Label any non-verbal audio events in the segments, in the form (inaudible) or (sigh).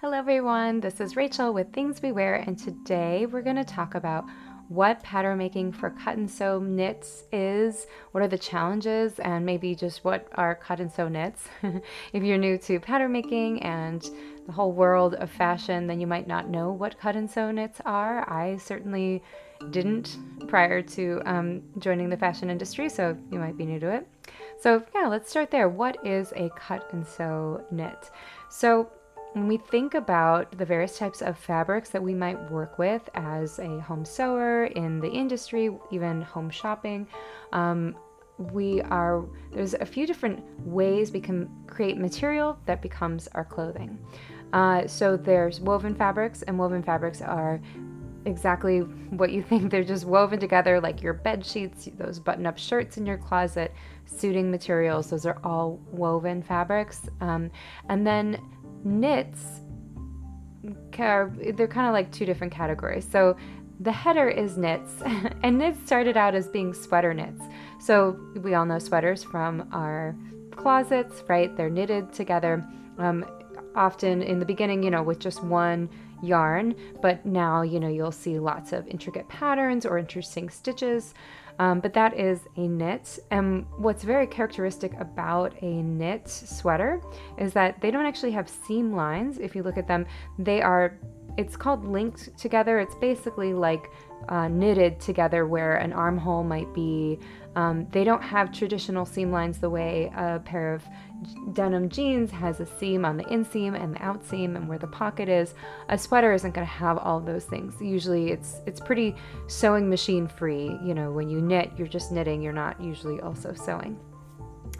Hello, everyone. This is Rachel with Things We Wear, and today we're going to talk about what pattern making for cut and sew knits is, what are the challenges, and maybe just what are cut and sew knits. (laughs) if you're new to pattern making and the whole world of fashion, then you might not know what cut and sew knits are. I certainly didn't prior to um, joining the fashion industry, so you might be new to it. So, yeah, let's start there. What is a cut and sew knit? So, when we think about the various types of fabrics that we might work with as a home sewer in the industry, even home shopping, um, we are there's a few different ways we can create material that becomes our clothing. Uh, so there's woven fabrics, and woven fabrics are exactly what you (laughs) think. They're just woven together like your bed sheets, those button up shirts in your closet, suiting materials. Those are all woven fabrics. Um, and then knits they're kind of like two different categories. So the header is knits, (laughs) and knits started out as being sweater knits. So we all know sweaters from our closets, right? They're knitted together, um, often in the beginning, you know, with just one yarn, but now, you know, you'll see lots of intricate patterns or interesting stitches. Um, but that is a knit. And what's very characteristic about a knit sweater is that they don't actually have seam lines. If you look at them, they are, it's called linked together. It's basically like uh, knitted together where an armhole might be. Um, they don't have traditional seam lines the way a pair of denim jeans has a seam on the inseam and the outseam and where the pocket is. A sweater isn't going to have all those things. Usually it's it's pretty sewing machine free. You know, when you knit, you're just knitting, you're not usually also sewing.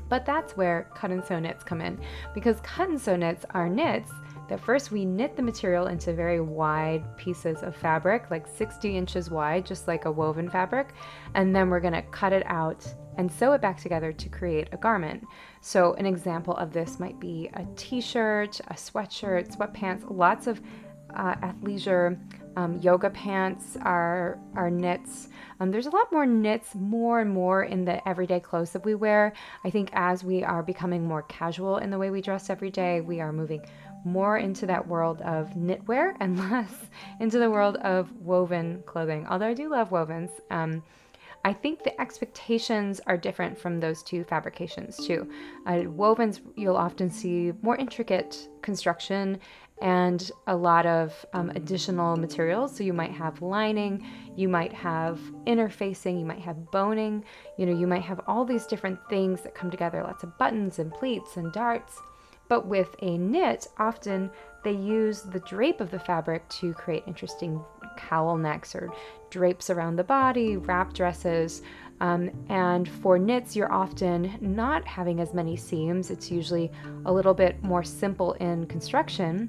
But that's where cut and sew knits come in because cut and sew knits are knits that first we knit the material into very wide pieces of fabric, like 60 inches wide, just like a woven fabric, and then we're to cut it out and sew it back together to create a garment. So, an example of this might be a t shirt, a sweatshirt, sweatpants, lots of uh, athleisure. Um, yoga pants are, are knits. Um, there's a lot more knits, more and more in the everyday clothes that we wear. I think as we are becoming more casual in the way we dress every day, we are moving more into that world of knitwear and (laughs) less into the world of woven clothing. Although I do love wovens. Um, I think the expectations are different from those two fabrications too. Uh, wovens, you'll often see more intricate construction and a lot of um, additional materials. So you might have lining, you might have interfacing, you might have boning, you know, you might have all these different things that come together, lots of buttons and pleats and darts. But with a knit, often they use the drape of the fabric to create interesting cowl necks or drapes around the body, wrap dresses. Um, and for knits, you're often not having as many seams. It's usually a little bit more simple in construction.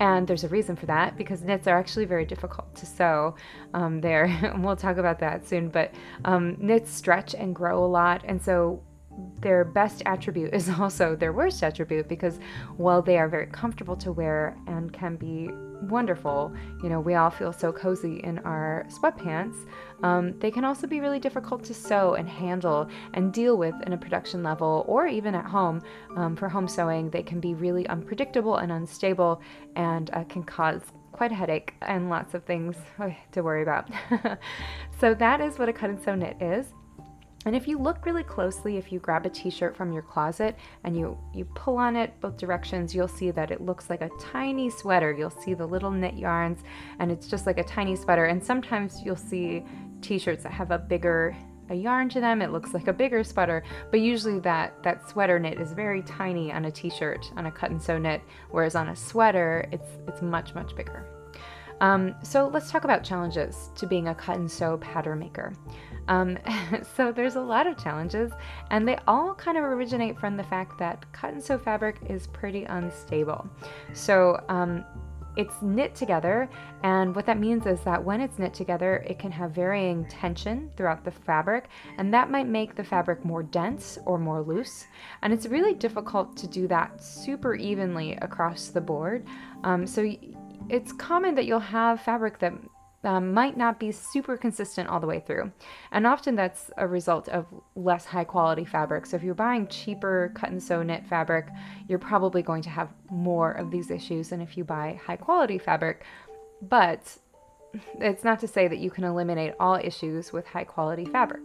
And there's a reason for that because knits are actually very difficult to sew um, there. (laughs) we'll talk about that soon. But um, knits stretch and grow a lot. And so their best attribute is (laughs) also their worst attribute because while they are very comfortable to wear and can be wonderful, you know, we all feel so cozy in our sweatpants, um, they can also be really difficult to sew and handle and deal with in a production level or even at home. Um, for home sewing, they can be really unpredictable and unstable and uh, can cause quite a headache and lots of things to worry about. (laughs) so, that is what a cut and sew knit is. And if you look really closely, if you grab a t-shirt from your closet and you, you pull on it both directions, you'll see that it looks like a tiny sweater. You'll see the little knit yarns and it's just like a tiny sweater. And sometimes you'll see t-shirts that have a bigger a yarn to them. It looks like a bigger sweater, but usually that, that sweater knit is very tiny on a t-shirt, on a cut and sew knit, whereas on a sweater, it's, it's much, much bigger. Um, so let's talk about challenges to being a cut and sew pattern maker. Um, (laughs) so there's a lot of challenges, and they all kind of originate from the fact that cut and sew fabric is pretty unstable. So um, it's knit together, and what that means is that when it's knit together, it can have varying tension throughout the fabric, and that might make the fabric more dense or more loose. And it's really difficult to do that super evenly across the board. Um, so it's common that you'll have fabric that um, might not be super consistent all the way through. And often that's a result of less high quality fabric. So if you're buying cheaper cut and sew knit fabric, you're probably going to have more of these issues than if you buy high quality fabric. But (laughs) it's not to say that you can eliminate all issues with high quality fabric.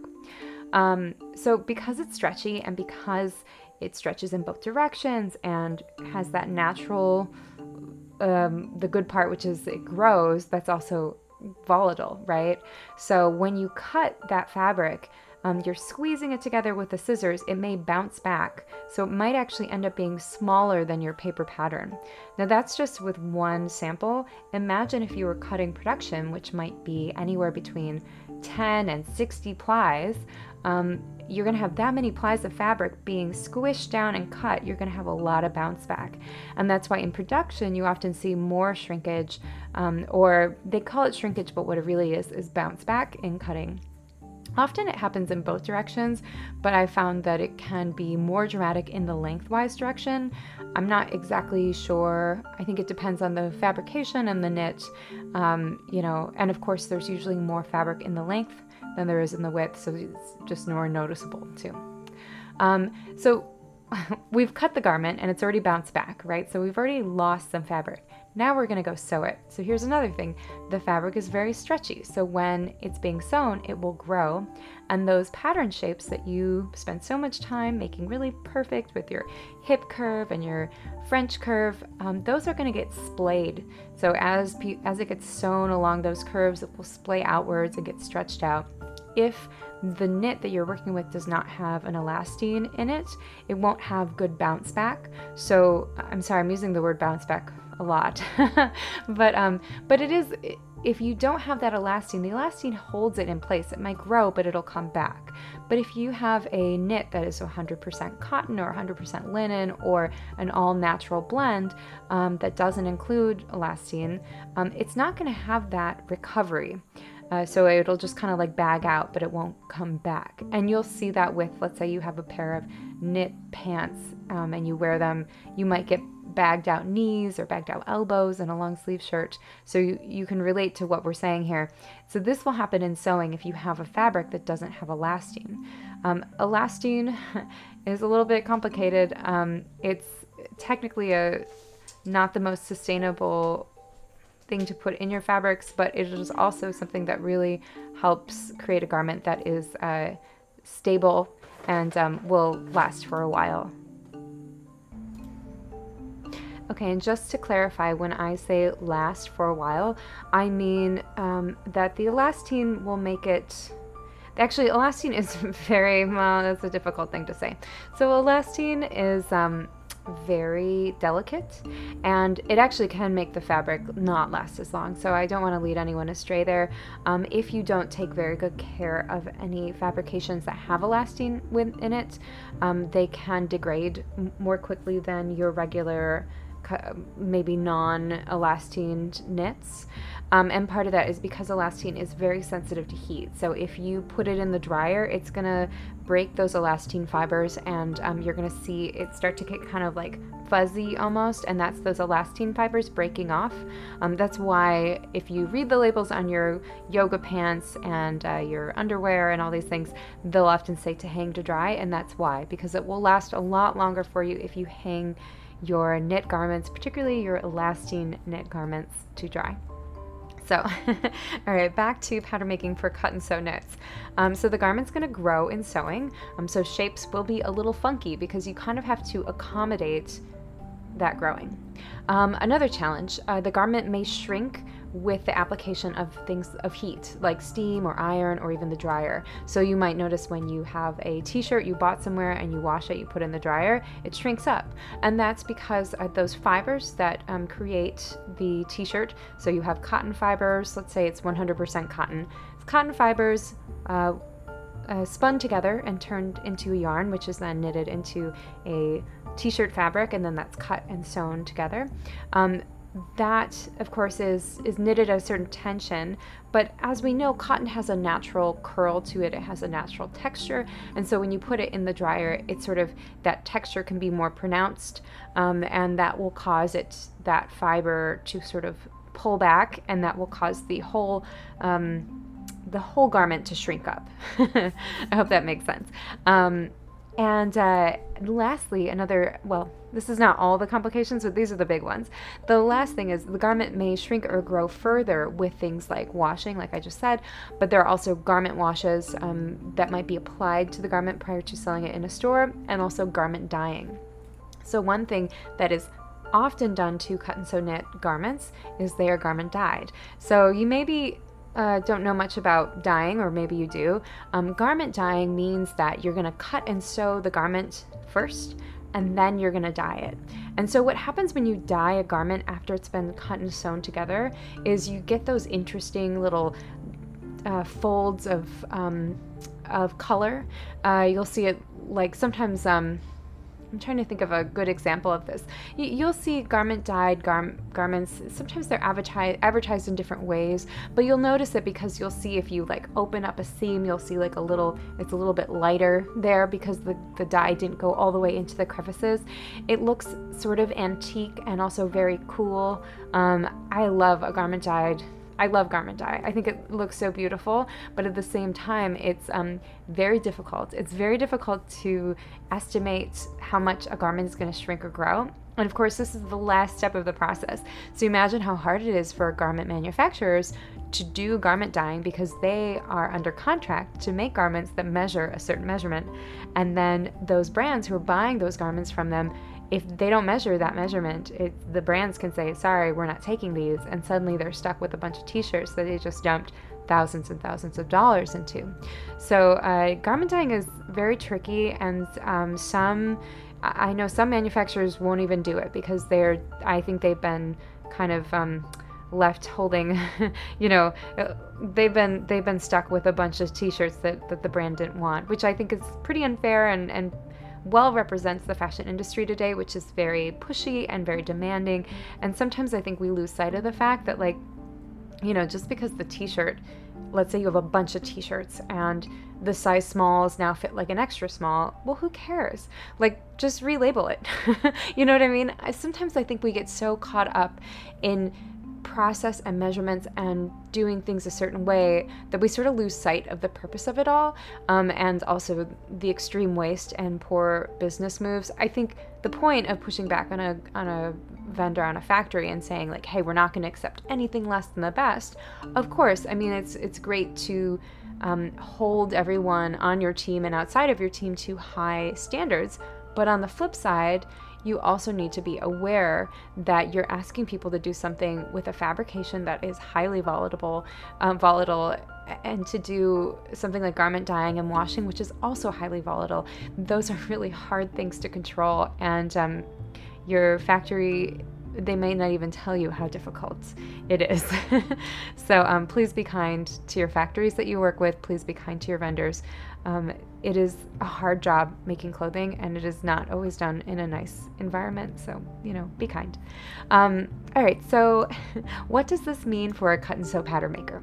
Um, so because it's stretchy and because it stretches in both directions and has that natural um, the good part which is it grows that's also volatile, right? So when you cut that fabric, um, you're squeezing it together with the scissors, it may bounce back. So it might actually end up being smaller than your paper pattern. Now that's just with one sample. Imagine if you were cutting production, which might be anywhere between 10 and 60 plies. Um, you're going to have that many plies of fabric being squished down and cut, you're going to have a lot of bounce back. And that's why in production you often see more shrinkage, um, or they call it shrinkage, but what it really is is bounce back in cutting. Often it happens in both directions, but I found that it can be more dramatic in the lengthwise direction. I'm not exactly sure. I think it depends on the fabrication and the knit, um, you know, and of course, there's usually more fabric in the length than there is in the width, so it's just more noticeable too. Um, so (laughs) we've cut the garment and it's already bounced back, right? So we've already lost some fabric. Now we're to go sew it. So here's another thing. The fabric is very stretchy. So when it's being sewn, it will grow. And those pattern shapes that you spend so much time making really perfect with your hip curve and your French curve, um, those are to get splayed. So as, as it gets sewn along those curves, it will splay outwards and get stretched out if the knit that you're working with does not have an elastine in it, it won't have good bounce back. So I'm sorry, I'm using the word bounce back a lot, (laughs) but um, but it is if you don't have that elastine, the elastine holds it in place. It might grow, but it'll come back. But if you have a knit that is 100% cotton or 100% linen or an all natural blend um, that doesn't include elastine, um, it's not going to have that recovery. Uh, so it'll just kind of like bag out, but it won't come back. And you'll see that with, let's say you have a pair of knit pants um, and you wear them, you might get bagged out knees or bagged out elbows in a long sleeve shirt. So you, you can relate to what we're saying here. So this will happen in sewing if you have a fabric that doesn't have elastine. Um, elastine (laughs) is a little bit complicated. Um, it's technically a not the most sustainable thing to put in your fabrics, but it is also something that really helps create a garment that is uh, stable and um, will last for a while. Okay, and just to clarify, when I say last for a while, I mean um, that the elastine will make it. Actually, elastine is (laughs) very well. That's a difficult thing to say. So elastine is um, very delicate and it actually can make the fabric not last as long. So I don't want to lead anyone astray there. Um, if you don't take very good care of any fabrications that have elastine within in it, um, they can degrade more quickly than your regular maybe non-elastine knits. Um, and part of that is because elastine is very sensitive to heat. So if you put it in the dryer, it's gonna break those elastine fibers and um, you're gonna see it start to get kind of like fuzzy almost, and that's those elastine fibers breaking off. Um, that's why if you read the labels on your yoga pants and uh, your underwear and all these things, they'll often say to hang to dry, and that's why, because it will last a lot longer for you if you hang your knit garments, particularly your elastine knit garments, to dry. So, (laughs) all right, back to pattern making for cut and sew knits. Um, so the garment's gonna grow in sewing, um, so shapes will be a little funky because you kind of have to accommodate that growing. Um, another challenge, uh, the garment may shrink with the application of things of heat, like steam or iron or even the dryer. So you might notice when you have a t-shirt you bought somewhere and you wash it, you put in the dryer, it shrinks up. And that's because uh, those fibers that um, create the t-shirt, so you have cotton fibers, let's say it's 100% cotton. Cotton fibers uh, uh, spun together and turned into a yarn, which is then knitted into a t-shirt fabric, and then that's cut and sewn together. Um, that of course is is knitted at a certain tension but as we know cotton has a natural curl to it it has a natural texture and so when you put it in the dryer it sort of that texture can be more pronounced um, and that will cause it that fiber to sort of pull back, and that will cause the whole um, the whole garment to shrink up. (laughs) I hope that makes sense. Um, and uh, lastly, another, well, this is not all the complications, but these are the big ones. The last thing is the garment may shrink or grow further with things like washing, like I just said, but there are also garment washes um, that might be applied to the garment prior to selling it in a store, and also garment dyeing. So, one thing that is often done to cut and sew knit garments is they are garment dyed. So, you may be uh, don't know much about dyeing, or maybe you do, um, garment dyeing means that you're going to cut and sew the garment first and then you're to dye it. And so, what happens when you dye a garment after it's been cut and sewn together is you get those interesting little uh, folds of, um, of color. Uh, you'll see it like sometimes. Um, I'm trying to think of a good example of this. You, will see garment dyed gar- garments. Sometimes they're advertised advertised in different ways, but you'll notice it because you'll see if you like open up a seam, you'll see like a little. It's a little bit lighter there because the the dye didn't go all the way into the crevices. It looks sort of antique and also very cool. Um, I love a garment dyed I love garment dye. I think it looks so beautiful, but at the same time, it's um, very difficult. It's very difficult to estimate how much a garment is going to shrink or grow. And of course, this is the last step of the process. So imagine how hard it is for garment manufacturers to do garment dyeing because they are under contract to make garments that measure a certain measurement. And then those brands who are buying those garments from them if they don't measure that measurement, it, the brands can say, sorry, we're not taking these. And suddenly they're stuck with a bunch of t shirts that they just dumped thousands and thousands of dollars into. So, uh, garment dyeing is very tricky, and um, some, I know some manufacturers won't even do it because they're, I think they've been kind of. Um, left holding (laughs) you know uh, they've been they've been stuck with a bunch of t-shirts that, that the brand didn't want which i think is pretty unfair and and well represents the fashion industry today, which is very pushy and very demanding. And sometimes I think we lose sight of the fact that, like, you know, just because the t shirt, let's say you have a bunch of t shirts and the size smalls now fit like an extra small, well, who cares? Like, just relabel it. (laughs) you know what I mean? Sometimes I think we get so caught up in process and measurements and doing things a certain way that we sort of lose sight of the purpose of it all um, and also the extreme waste and poor business moves. I think the point of pushing back on a on a vendor on a factory and saying like hey we're not going to accept anything less than the best of course i mean it's it's great to um, hold everyone on your team and outside of your team to high standards but on the flip side you also need to be aware that you're asking people to do something with a fabrication that is highly volatile, um, volatile and to do something like garment dyeing and washing, which is also highly volatile, those are (laughs) really hard things to control. And um, your factory, they may not even tell you how difficult it is. (laughs) so um, please be kind to your factories that you work with. Please be kind to your vendors. Um, it is a hard job making clothing and it is not always done in a nice environment. So, you know, be kind. Um, all right, so (laughs) what does this mean for a cut and sew pattern maker?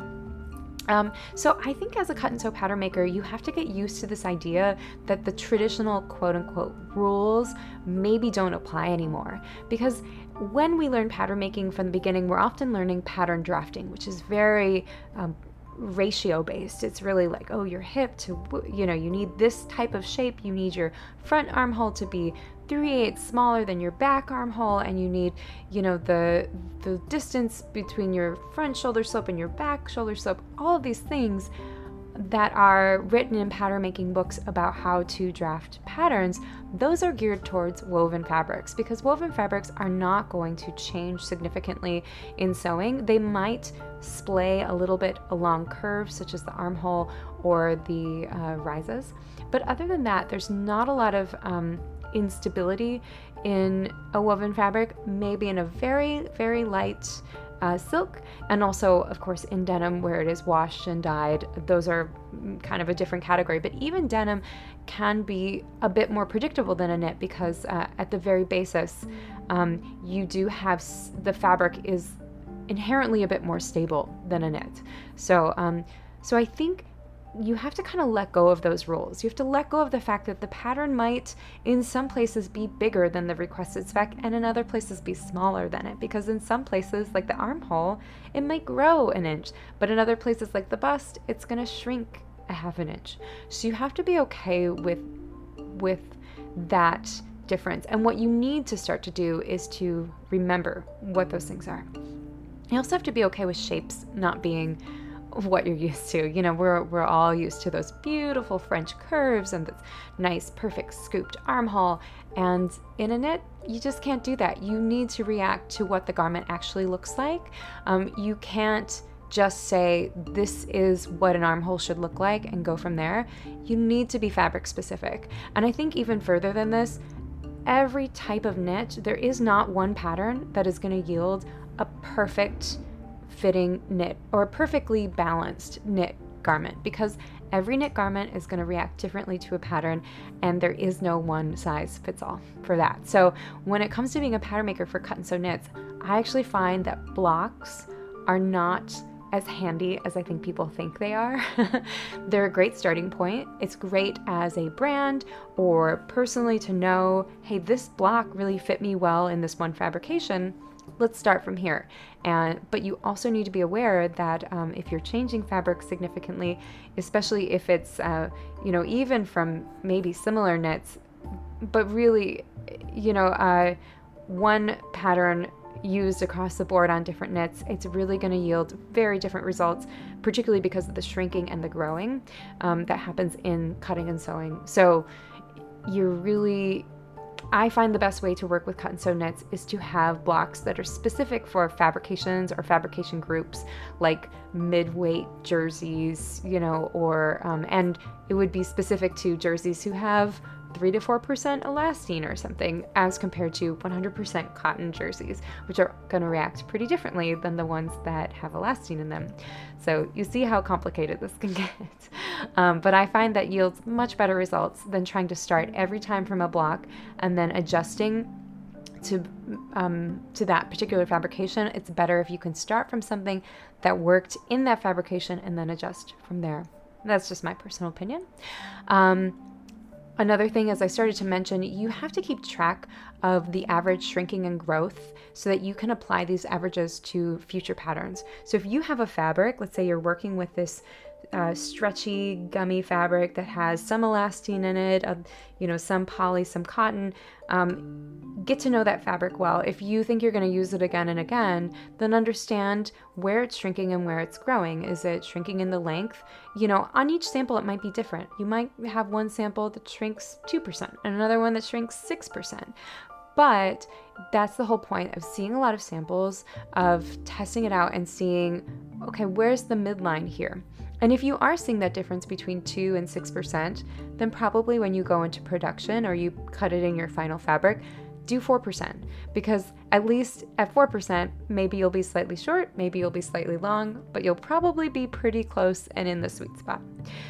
Um, so I think as a cut and sew pattern maker, you have to get used to this idea that the traditional quote unquote rules maybe don't apply anymore. Because when we learn pattern making from the beginning, we're often learning pattern drafting, which is very um, ratio based. It's really like, oh, your hip to, you know, you need this type of shape. You need your front armhole to be 3 eighths smaller than your back armhole, and you need, you know, the the distance between your front shoulder slope and your back shoulder slope. All of these things that are written in pattern making books about how to draft patterns, those are geared towards woven fabrics because woven fabrics are not going to change significantly in sewing. They might splay a little bit along curves, such as the armhole or the uh, rises, but other than that, there's not a lot of um, instability in a woven fabric, maybe in a very, very light uh, silk, and also, of course, in denim where it is washed and dyed. Those are kind of a different category. But even denim can be a bit more predictable than a knit because, uh, at the very basis, um, you do have s- the fabric is inherently a bit more stable than a knit. So, um, so I think you have to kind of let go of those rules. You have to let go of the fact that the pattern might, in some places, be bigger than the requested spec and in other places be smaller than it. Because in some places, like the armhole, it might grow an inch, but in other places, like the bust, it's going to shrink a half an inch. So you have to be okay with with that difference. And what you need to start to do is to remember what those things are. You also have to be okay with shapes not being what you're used to. You know, we're we're all used to those beautiful French curves and this nice, perfect scooped armhole. And in a knit, you just can't do that. You need to react to what the garment actually looks like. Um, you can't just say this is what an armhole should look like and go from there. You need to be fabric specific. And I think even further than this, every type of knit, there is not one pattern that is going to yield a perfect fitting knit or a perfectly balanced knit garment because every knit garment is going to react differently to a pattern and there is no one size fits all for that. So when it comes to being a pattern maker for cut and sew knits, I actually find that blocks are not as handy as I think people think they are. (laughs) They're a great starting point. It's great as a brand or personally to know, hey, this block really fit me well in this one fabrication let's start from here. And but you also need to be aware that um, if you're changing fabric significantly, especially if it's uh, you know even from maybe similar knits, but really, you know, uh, one pattern used across the board on different knits, it's really going to yield very different results, particularly because of the shrinking and the growing um, that happens in cutting and sewing. So you're really I find the best way to work with cut and sew knits is to have blocks that are specific for fabrications or fabrication groups like mid-weight jerseys, you know, or um, and it would be specific to jerseys who have 3 to 4% elastane or something, as compared to 100% cotton jerseys, which are going to react pretty differently than the ones that have elastane in them. So you see how complicated this can (laughs) get. Um, but I find that yields much better results than trying to start every time from a block and then adjusting to um, to that particular fabrication. It's better if you can start from something that worked in that fabrication and then adjust from there. That's just my personal opinion. Um, Another thing, as I started to mention, you have to keep track of the average shrinking and growth so that you can apply these averages to future patterns. So if you have a fabric, let's say you're working with this uh, stretchy, gummy fabric that has some elastane in it, uh, you know, some poly, some cotton. Um, get to know that fabric well. If you think you're going to use it again and again, then understand where it's shrinking and where it's growing. Is it shrinking in the length? You know, on each sample, it might be different. You might have one sample that shrinks 2% and another one that shrinks 6%. But that's the whole point of seeing a lot of samples, of testing it out and seeing, okay, where's the midline here? And if you are seeing that difference between 2 and 6%, then probably when you go into production or you cut it in your final fabric, do 4% because at least at 4%, maybe you'll be slightly short, maybe you'll be slightly long, but you'll probably be pretty close and in the sweet spot.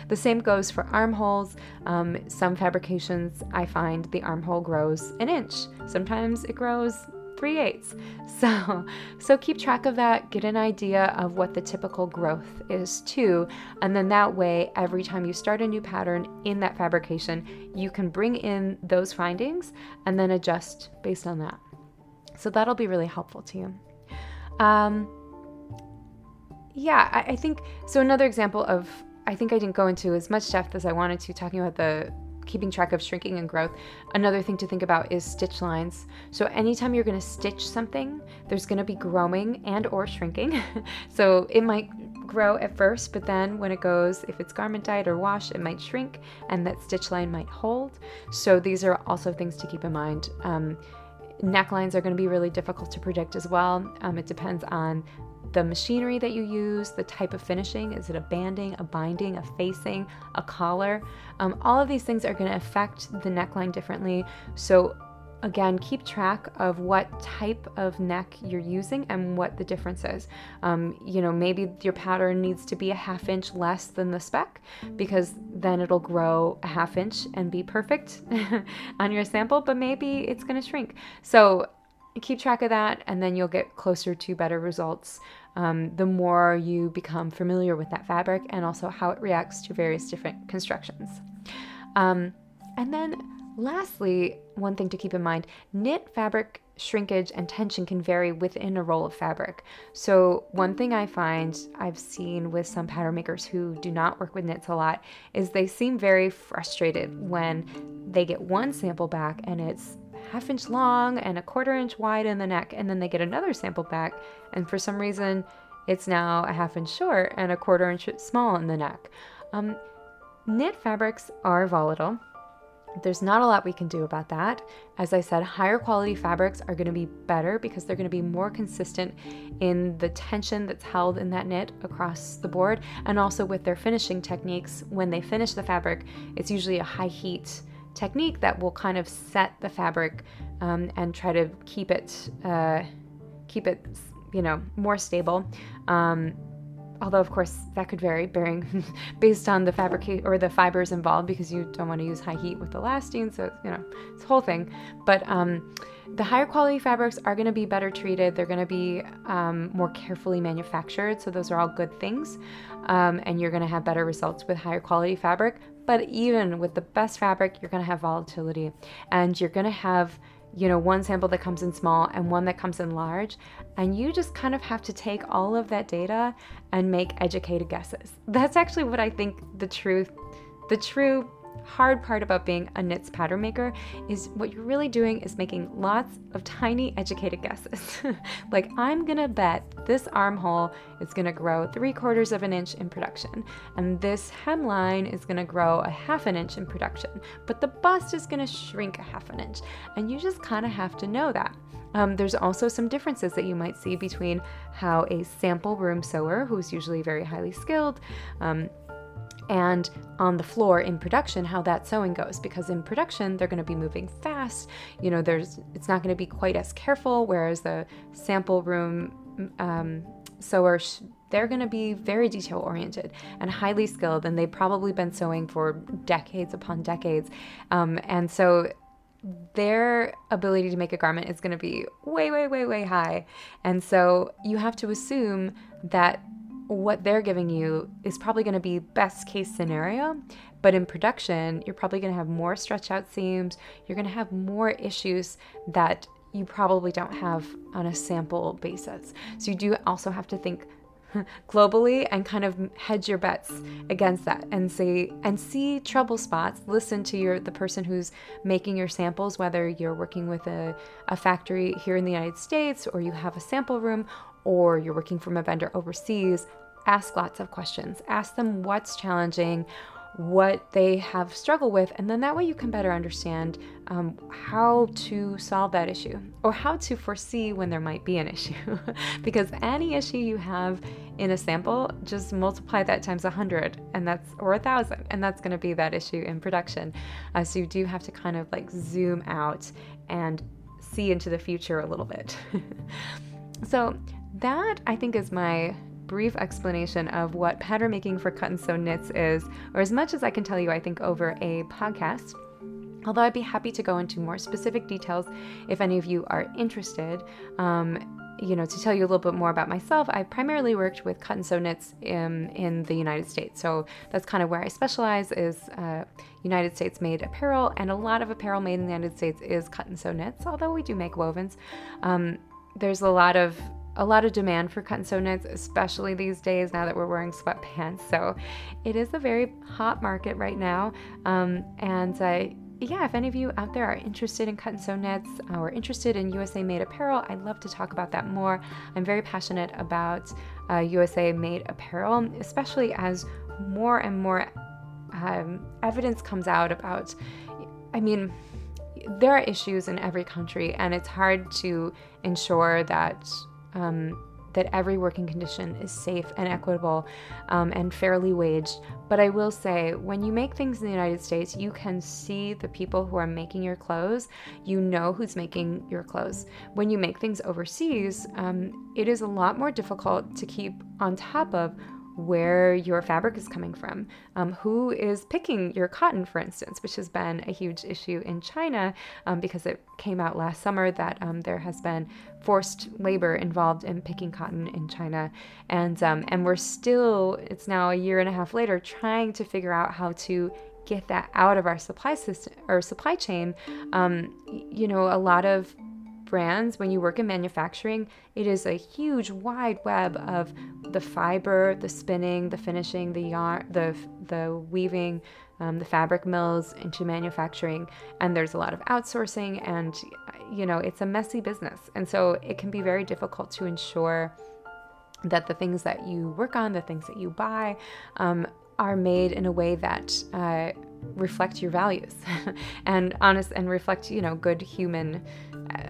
The same goes for armholes. Um, some fabrications, I find the armhole grows an inch. Sometimes it grows 3 eighths. (laughs) So, so keep track of that, get an idea of what the typical growth is too, and then that way, every time you start a new pattern in that fabrication, you can bring in those findings and then adjust based on that. So that'll be really helpful to you. Um, yeah, I, I think so. Another example of I think I didn't go into as much depth as I wanted to talking about the keeping track of shrinking and growth, another thing to think about is stitch lines. So anytime you're going to stitch something, there's going to be growing and or shrinking. (laughs) so it might grow at first, but then when it goes, if it's garment dyed or wash, it might shrink and that stitch line might hold. So these are also things to keep in mind. Um, necklines are going to be really difficult to predict as well. Um, it depends on the machinery that you use, the type of finishing. Is it a banding, a binding, a facing, a collar? Um, all of these things are going to affect the neckline differently. So again, keep track of what type of neck you're using and what the difference is. Um, you know, maybe your pattern needs to be a half inch less than the spec because then it'll grow a half inch and be perfect (laughs) on your sample, but maybe it's going to shrink. So keep track of that and then you'll get closer to better results um, the more you become familiar with that fabric and also how it reacts to various different constructions. Um, and then lastly, one thing to keep in mind knit fabric shrinkage and tension can vary within a roll of fabric. So, one thing I find I've seen with some pattern makers who do not work with knits a lot is they seem very frustrated when they get one sample back and it's half inch long and a quarter inch wide in the neck, and then they get another sample back, and for some reason it's now a half inch short and a quarter inch small in the neck. Um, knit fabrics are volatile there's not a lot we can do about that. As I said, higher quality fabrics are going to be better because they're going to be more consistent in the tension that's held in that knit across the board and also with their finishing techniques. When they finish the fabric, it's usually a high heat technique that will kind of set the fabric um, and try to keep it uh, keep it you know more stable. Um, although of course that could vary bearing (laughs) based on the fabric or the fibers involved because you don't want to use high heat with elasting so you know it's a whole thing but um, the higher quality fabrics are going to be better treated they're going to be um, more carefully manufactured so those are all good things um, and you're going to have better results with higher quality fabric but even with the best fabric you're going to have volatility and you're going to have you know, one sample that comes in small and one that comes in large. And you just kind of have to take all of that data and make educated guesses. That's actually what I think the truth, the true hard part about being a knits pattern maker is what you're really doing is making lots of tiny educated guesses. (laughs) like I'm gonna bet this armhole is gonna grow three quarters of an inch in production, and this hemline is gonna grow a half an inch in production, but the bust is gonna shrink a half an inch, and you just kind of have to know that. Um, there's also some differences that you might see between how a sample room sewer, who's usually very highly skilled, um, and on the floor in production how that sewing goes. Because in production they're going to be moving fast. You know there's it's not going to be quite as careful whereas the sample room um, sewer they're going to be very detail oriented and highly skilled and they've probably been sewing for decades upon decades. Um, and so their ability to make a garment is going to be way way way way high. And so you have to assume that what they're giving you is probably going to be best case scenario but in production you're probably going to have more stretch out seams you're going to have more issues that you probably don't have on a sample basis. So you do also have to think (laughs) globally and kind of hedge your bets against that and say and see trouble spots. Listen to your the person who's making your samples whether you're working with a, a factory here in the united states or you have a sample room or you're working from a vendor overseas, ask lots of questions. Ask them what's challenging, what they have struggled with, and then that way you can better understand um, how to solve that issue or how to foresee when there might be an issue. (laughs) because any issue you have in a sample, just multiply that times a hundred, and that's or a thousand, and that's going to be that issue in production. Uh, so you do have to kind of like zoom out and see into the future a little bit. (laughs) so that I think is my brief explanation of what pattern making for cut and sew knits is, or as much as I can tell you, I think, over a podcast. Although I'd be happy to go into more specific details if any of you are interested. Um, you know, to tell you a little bit more about myself, I primarily worked with cut and sew knits in, in the United States. So that's kind of where I specialize is uh, United States made apparel, and a lot of apparel made in the United States is cut and sew knits, although we do make wovens. Um, there's a lot of a lot of demand for cut and sew knits, especially these days now that we're wearing sweatpants. So it is a very hot market right now. Um, and uh, yeah, if any of you out there are interested in cut and sew knits or interested in USA made apparel, I'd love to talk about that more. I'm very passionate about uh, USA made apparel, especially as more and more um, evidence comes out about, I mean, there are issues in every country, and it's hard to ensure that um, that every working condition is safe and equitable um, and fairly waged. But I will say, when you make things in the United States, you can see the people who are making your clothes. You know who's making your clothes. When you make things overseas, um, it is a lot more difficult to keep on top of where your fabric is coming from, um, who is picking your cotton, for instance, which has been a huge issue in China um, because it came out last summer that um, there has been forced labor involved in picking cotton in China, and um, and we're still it's now a year and a half later trying to figure out how to get that out of our supply system or supply chain. Um, you know, a lot of brands, when you work in manufacturing, it is a huge wide web of the fiber, the spinning, the finishing, the yarn, the the weaving, um, the fabric mills into manufacturing, and there's a lot of outsourcing, and you know it's a messy business, and so it can be very difficult to ensure that the things that you work on, the things that you buy, um, are made in a way that uh, reflect your values (laughs) and honest and reflect you know good human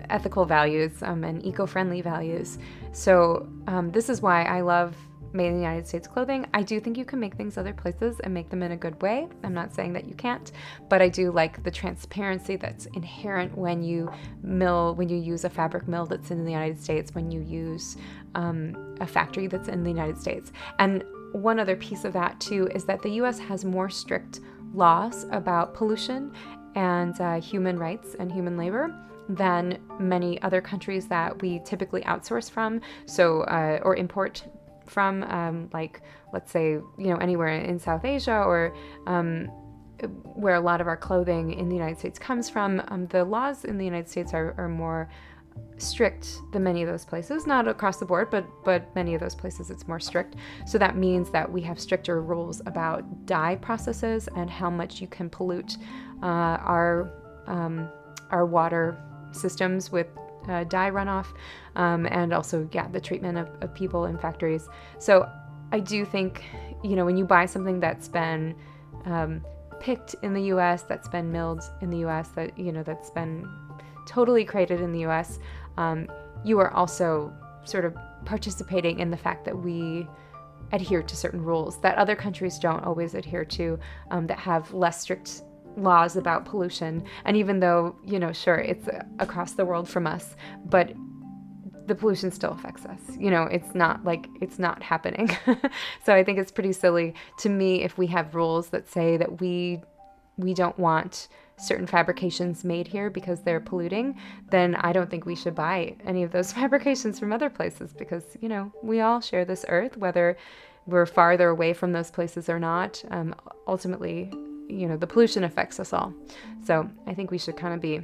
ethical values um, and eco-friendly values. So um, this is why i love made in the united states clothing. I do think you can make things other places and make them in a good way. I'm not saying that you can't but i do like the transparency that's inherent when you mill when you use a fabric mill that's in the united states when you use um, a factory that's in the united states. And one other piece of that too is that the US has more strict laws about pollution and uh, human rights and human labor than many other countries that we typically outsource from. So uh, or import from um, like let's say you know anywhere in south asia or um, where a lot of our clothing in the united states comes from. Um, the laws in the united states are, are more strict than many of those places. Not across the board but but many of those places it's more strict. So that means that we have stricter rules about dye processes and how much you can pollute uh, our um, our water systems with uh, dye runoff um, and also yeah the treatment of, of people in factories. So i do think you know when you buy something that's been um, picked in the us that's been milled in the us that you know that's been totally created in the US, um, you are also sort of participating in the fact that we adhere to certain rules that other countries don't always adhere to, um, that have less strict laws about pollution. And even though, you know, sure, it's across the world from us, but the pollution still affects us. You know, it's not like it's not happening. (laughs) so I think it's pretty silly to me if we have rules that say that we we don't want certain fabrications made here because they're polluting, then I don't think we should buy any of those (laughs) fabrications from other places because, you know, we all share this earth, whether we're farther away from those places or not. Um, ultimately, you know, the pollution affects us all. So I think we should kind of be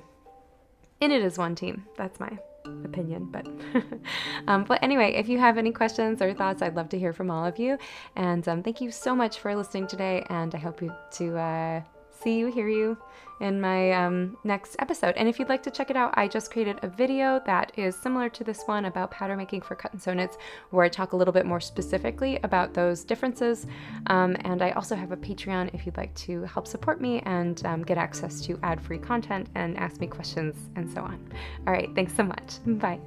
in it as one team. That's my opinion but (laughs) um, but anyway if you have any questions or thoughts i'd love to hear from all of you and um, thank you so much for listening today and i hope you to uh, see you, hear you in my um, next episode. And if you'd like to check it out, I just created a video that is similar to this one about pattern making for cut and sew knits, where I talk a little bit more specifically about those differences. Um, and I also have a Patreon if you'd like to help support me and um, get access to ad free content and ask me questions and so on. All right, thanks so much. Bye.